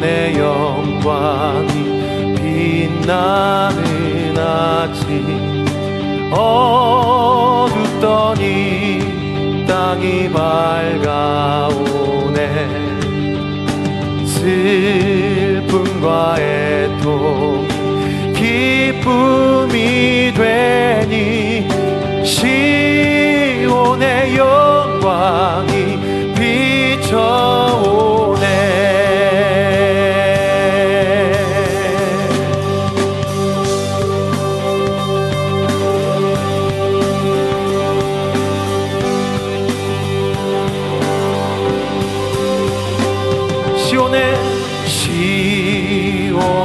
내 영광이 빛나는 아침. 어둡더니 땅이 밝아오네. 슬픔과 애통 기쁨이 되니 시온의 영광이 비춰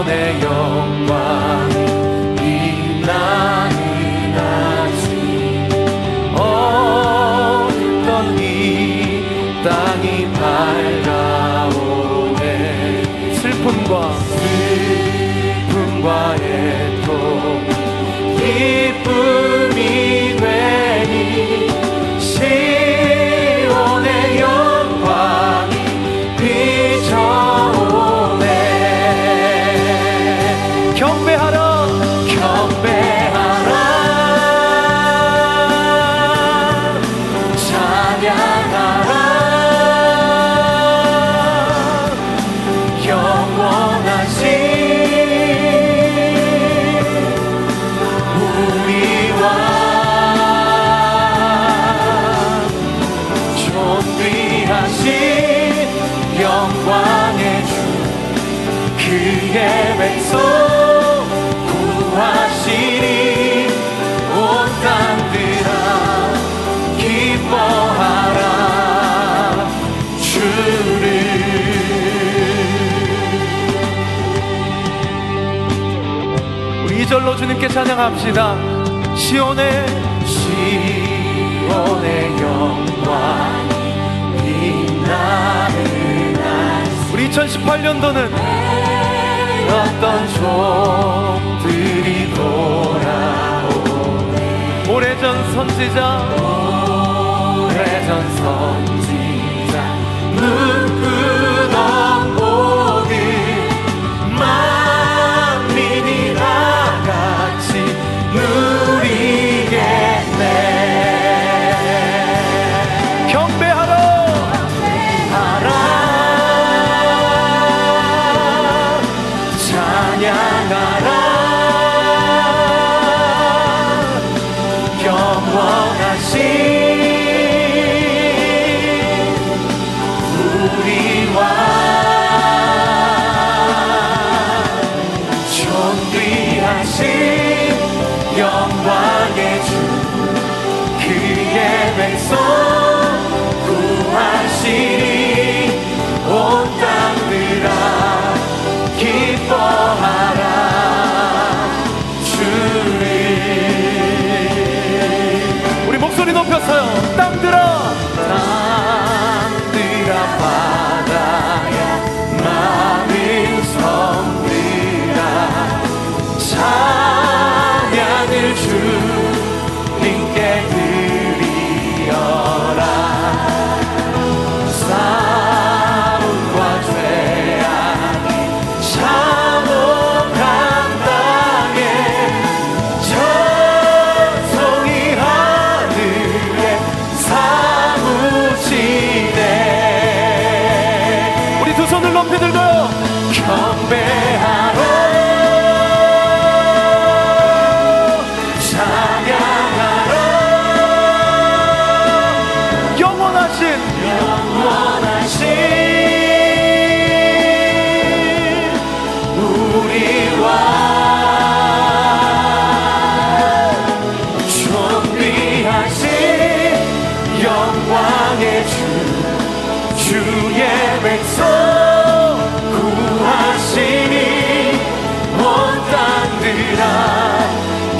보내요. 주님께 찬양합시다. 시온의 시온의 영광이 빛나는 우리 2018년도는 어떤 종들이 돌아오네. 오래전 선지자 오래전 선지자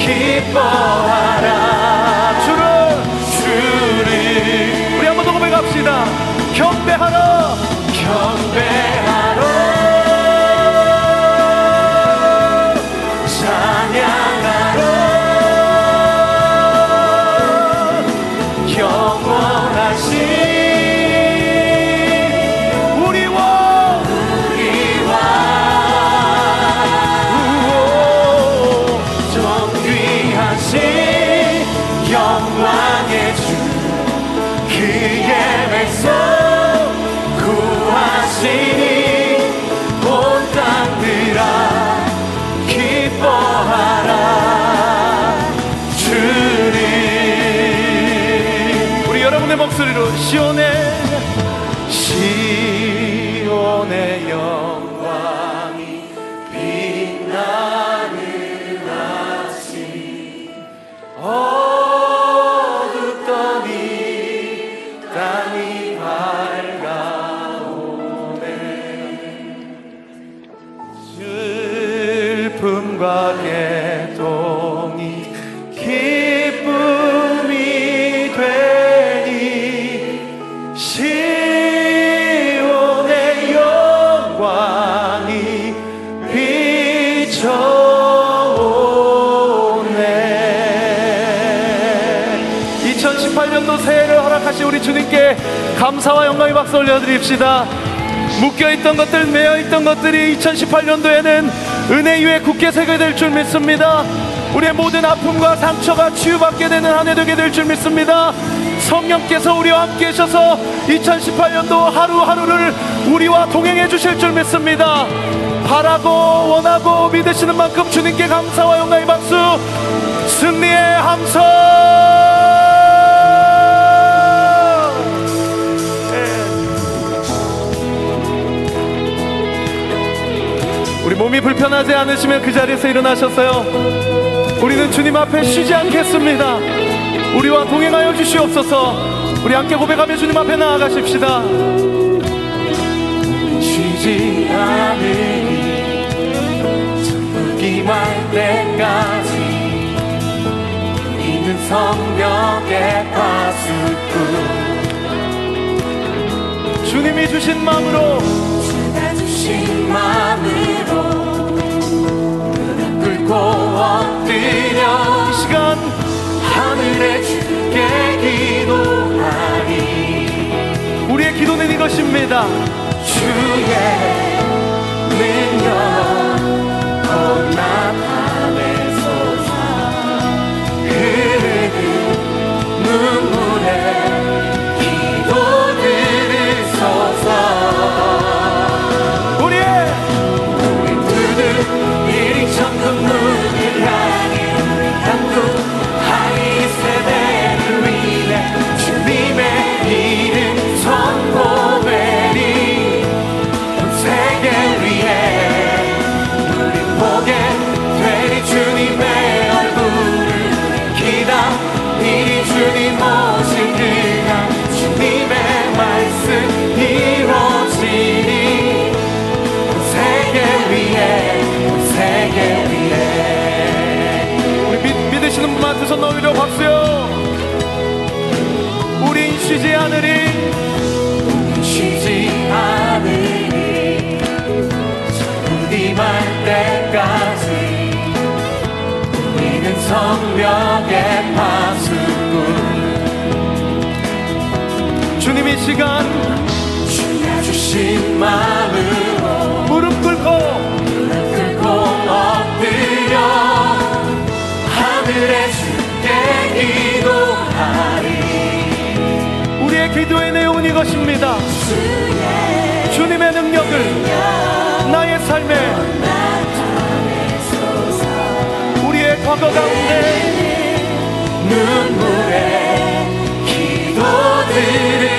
keep on. 시온의 2018년도 새해를 허락하신 우리 주님께 감사와 영광의 박수 올려드립시다. 묶여있던 것들 매여있던 것들이 2018년도에는 은혜 위에 굳게 세게 될줄 믿습니다. 우리의 모든 아픔과 상처가 치유받게 되는 한 해 되게 될 줄 믿습니다. 성령께서 우리와 함께 하셔서 2018년도 하루하루를 우리와 동행해 주실 줄 믿습니다. 바라고 원하고 믿으시는 만큼 주님께 감사와 영광의 박수 승리의 함성 몸이 불편하지 않으시면 그 자리에서 일어나셨어요. 우리는 주님 앞에 쉬지 않겠습니다. 우리와 동행하여 주시옵소서. 우리 함께 고백하며 주님 앞에 나아가십시다. 쉬지 않으니 전부기만 때까지 있는 성벽의 파수꾼 주님이 주신 마음으로 마음으로 꿇고 엎드려 이 시간 하늘에 주께 기도하니 우리의 기도는 이것입니다. 주의 능력 곧 나타내소서 성벽의 파수꾼. 주님 이 시간 주신 마음으로 무릎 꿇고 무릎 꿇고 엎드려 하늘에 주께 기도하리. 우리의 기도의 내용은 이것입니다. 주님의 능력을 나의 삶에 과거 가운데 눈물에 기도 들으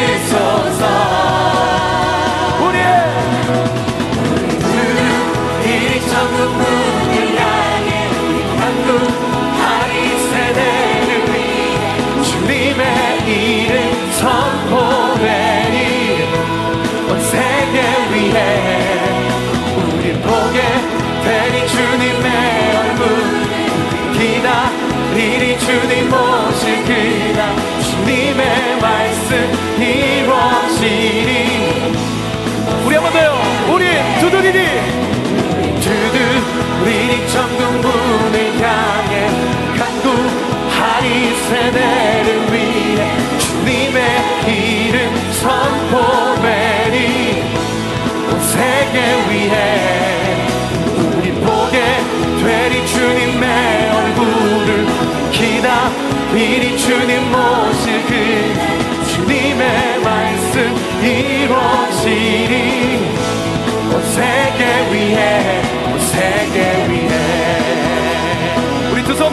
두드리니 두드리니 천국 문을 향해 간구하니 세대를 위해 주님의 이름 선포되니 온 세계 위에 우리 보게 되니 주님의 얼굴을 기다리니 주님 모실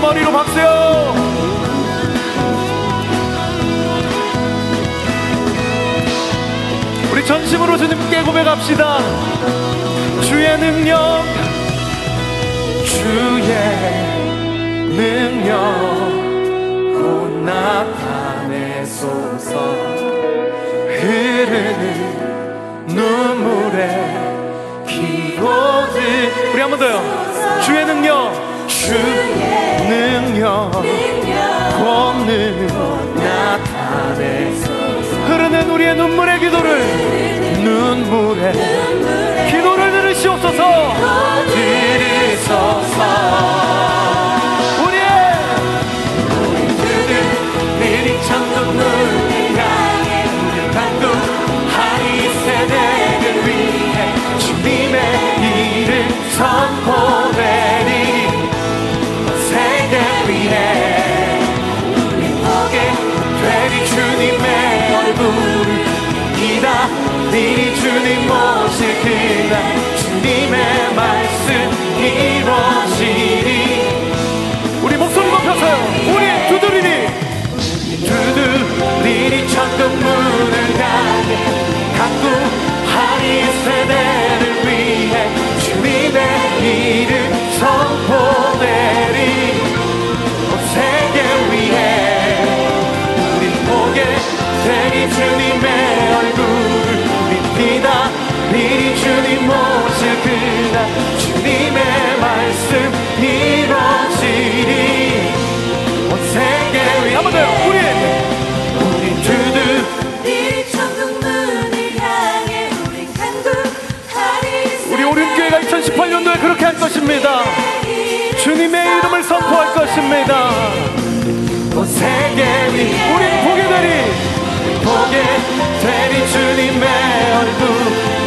머리로 박수요. 우리 전심으로 주님께 고백합시다. 주의 능력 주의 능력 곧 나타내소서 흐르는 눈물에 기도들 우리 한 번 더요. 주의 능력 주의 능력 권능 나타내 흐르는 우리의 눈물의 기도를 눈물의 기도를 들으시옵소서. 들으소서. 우리의 우리들은 내리천 눈물을 향해 간구하리 세대를 위해 주님의 이름 선포 기다리리 주님 그날 주님의 말씀 이루어지리. 우리 목소리 높여서요 우리 두드리리. 천국 문을 향해 강구하리 세대를 위해 주님의 이름 선포되리. 온 세계 위에 우리 보게 되리 주님 모실 그날 주님의 말씀 이루어지리. 온 세계 위에 한번 더요 우리 우리 두드 이 천국 문을 향해 우리 간구하리 우리 오륜교회가 2018년도에 그렇게 할 것입니다. 주님의 이름을 선포할 것입니다. 온 세계 위 우리 보게 되리. 보게 되리 주님의 얼굴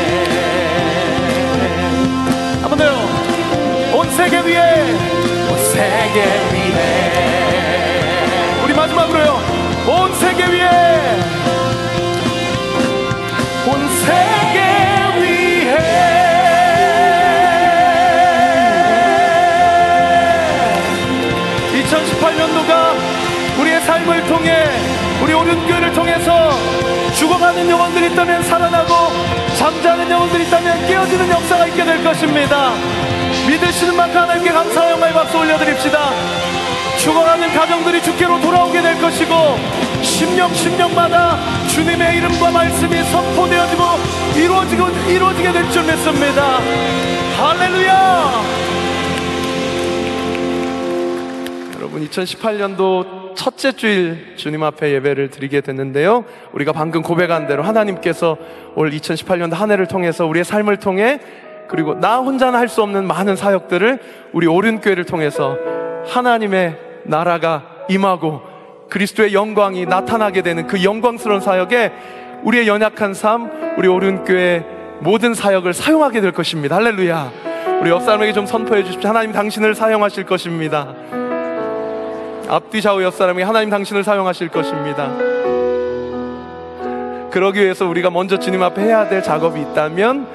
세계 위에. 온 세계 위에. 우리 마지막으로요. 온 세계 위에. 온 세계 위에. 2018년도가 우리의 삶을 통해 우리 오륜교회를 통해서 죽어가는 영혼들이 있다면 살아나고 잠자는 영혼들이 있다면 깨어지는 역사가 있게 될 것입니다 믿으시는 만큼 하나님께 감사와 영광의 박수 올려드립시다 죽어가는 가정들이 주께로 돌아오게 될 것이고 십년 십년마다 주님의 이름과 말씀이 선포되어지고 이루어지고 이루어지게 될 줄 믿습니다. 할렐루야! 여러분 2018년도 첫째 주일 주님 앞에 예배를 드리게 됐는데요. 우리가 방금 고백한 대로 하나님께서 올 2018년도 한 해를 통해서 우리의 삶을 통해 그리고 나 혼자는 할 수 없는 많은 사역들을 우리 오륜교회를 통해서 하나님의 나라가 임하고 그리스도의 영광이 나타나게 되는 그 영광스러운 사역에 우리의 연약한 삶, 우리 오륜교회 모든 사역을 사용하게 될 것입니다. 할렐루야. 우리 옆 사람에게 좀 선포해 주십시오. 하나님 당신을 사용하실 것입니다. 앞뒤 좌우 옆 사람이 하나님 당신을 사용하실 것입니다. 그러기 위해서 우리가 먼저 주님 앞에 해야 될 작업이 있다면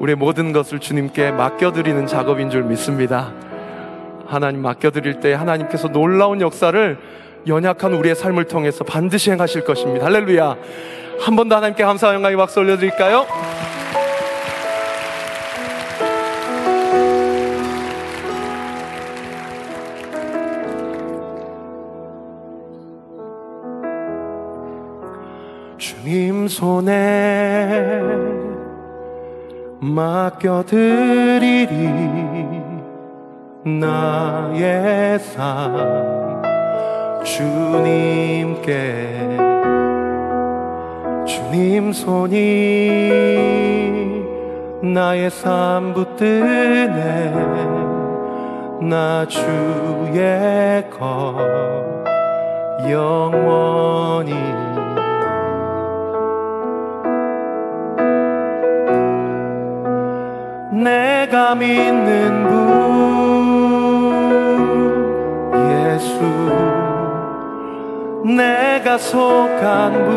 우리의 모든 것을 주님께 맡겨드리는 작업인 줄 믿습니다. 하나님 맡겨드릴 때 하나님께서 놀라운 역사를 연약한 우리의 삶을 통해서 반드시 행하실 것입니다. 할렐루야. 한 번 더 하나님께 감사와 영광의 박수 올려드릴까요? 주님 손에 맡겨드리리 나의 삶. 주님께 주님 손이 나의 삶 붙드네. 나 주의 것 영원히 믿는 분 예수. 내가 속한 분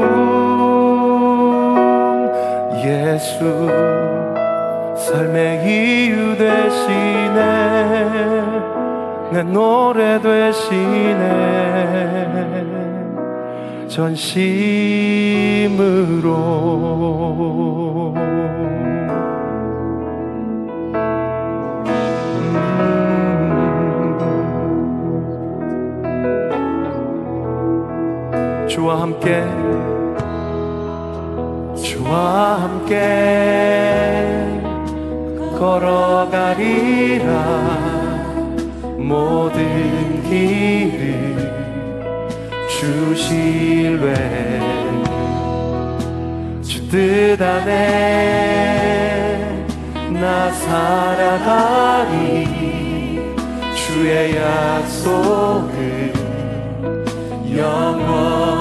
예수. 삶의 이유 되시네 내 노래 되시네 전심으로 주와 함께 주와 함께 걸어가리라. 모든 길을 주실래 주뜻 안에 나 살아가리. 주의 약속을 영원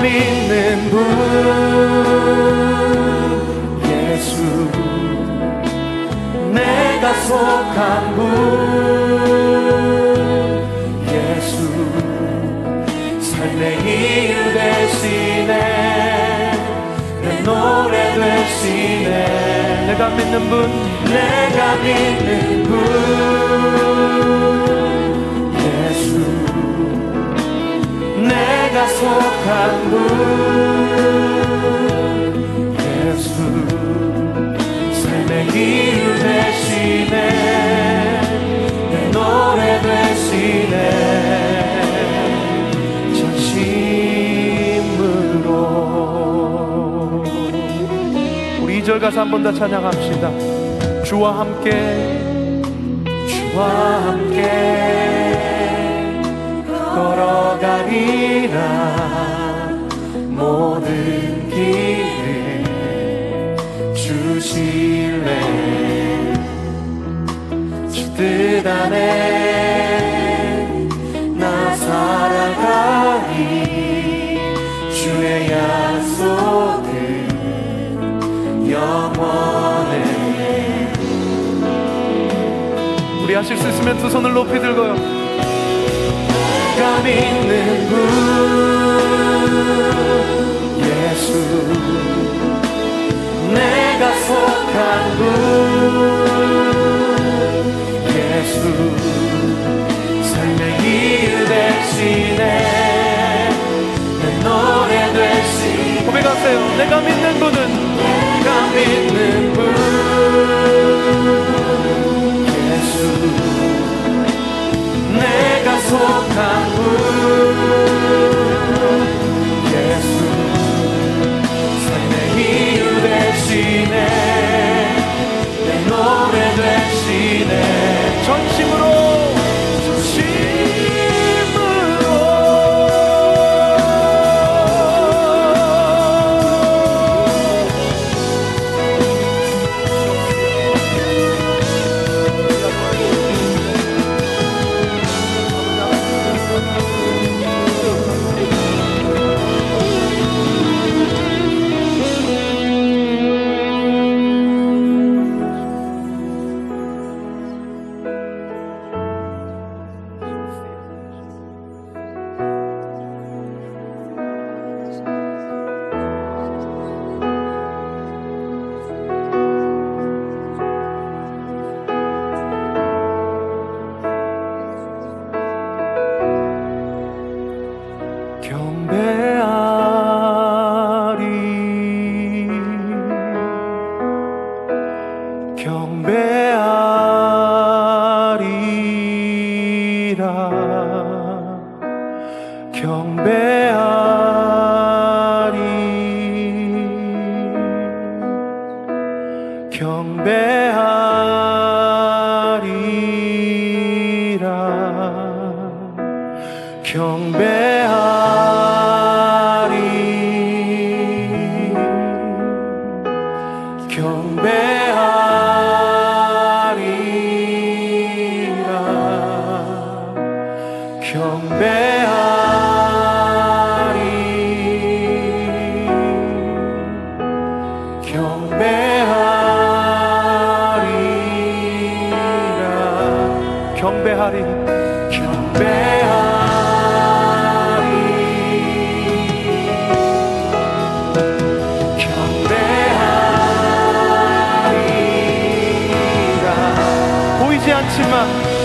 믿는 분. 예수 내가 속한 분. 예수 삶의 이유 되시네 내 노래 되시네 내가 믿는 분. 내가 믿는 분 속한 분 예수 삶의 이유 되시네 내 노래 되시네 전심으로. 우리 2절 가사 한번 더 찬양합시다. 주와 함께 주와 함께 걸어가리라. 모든 길을 주실래? 주뜻 안에 나 살아가리. 주의 약속은 영원해. 우리 하실 수 있으면 두 손을 높이 들고요 믿는 분 예수 내가 속한 분. 예수 삶의 이유 되시네. 내 노래 되시 고백하세요. 내가 믿는 분 경배하리 경배하리라 경배 보이지 않지만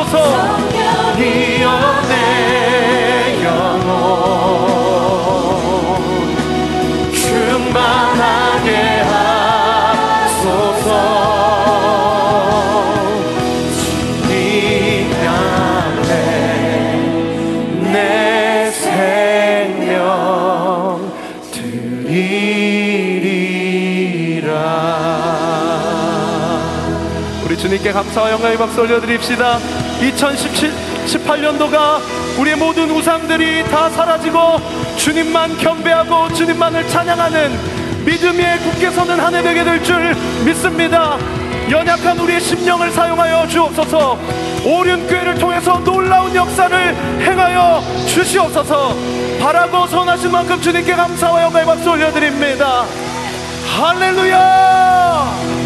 충만하게 하시옵소서. 이여 내 영혼 충만하게 하소서. 주님 앞에 내 생명 드리리라. 우리 주님께 감사와 영광의 박수 올려드립시다 2018년도가 우리의 모든 우상들이 다 사라지고 주님만 경배하고 주님만을 찬양하는 믿음의 굳게 서는 한 해 되게 될 줄 믿습니다. 연약한 우리의 심령을 사용하여 주옵소서. 오륜 교회를 통해서 놀라운 역사를 행하여 주시옵소서. 바라고 선하신 만큼 주님께 감사와 영광의 박수 올려드립니다. 할렐루야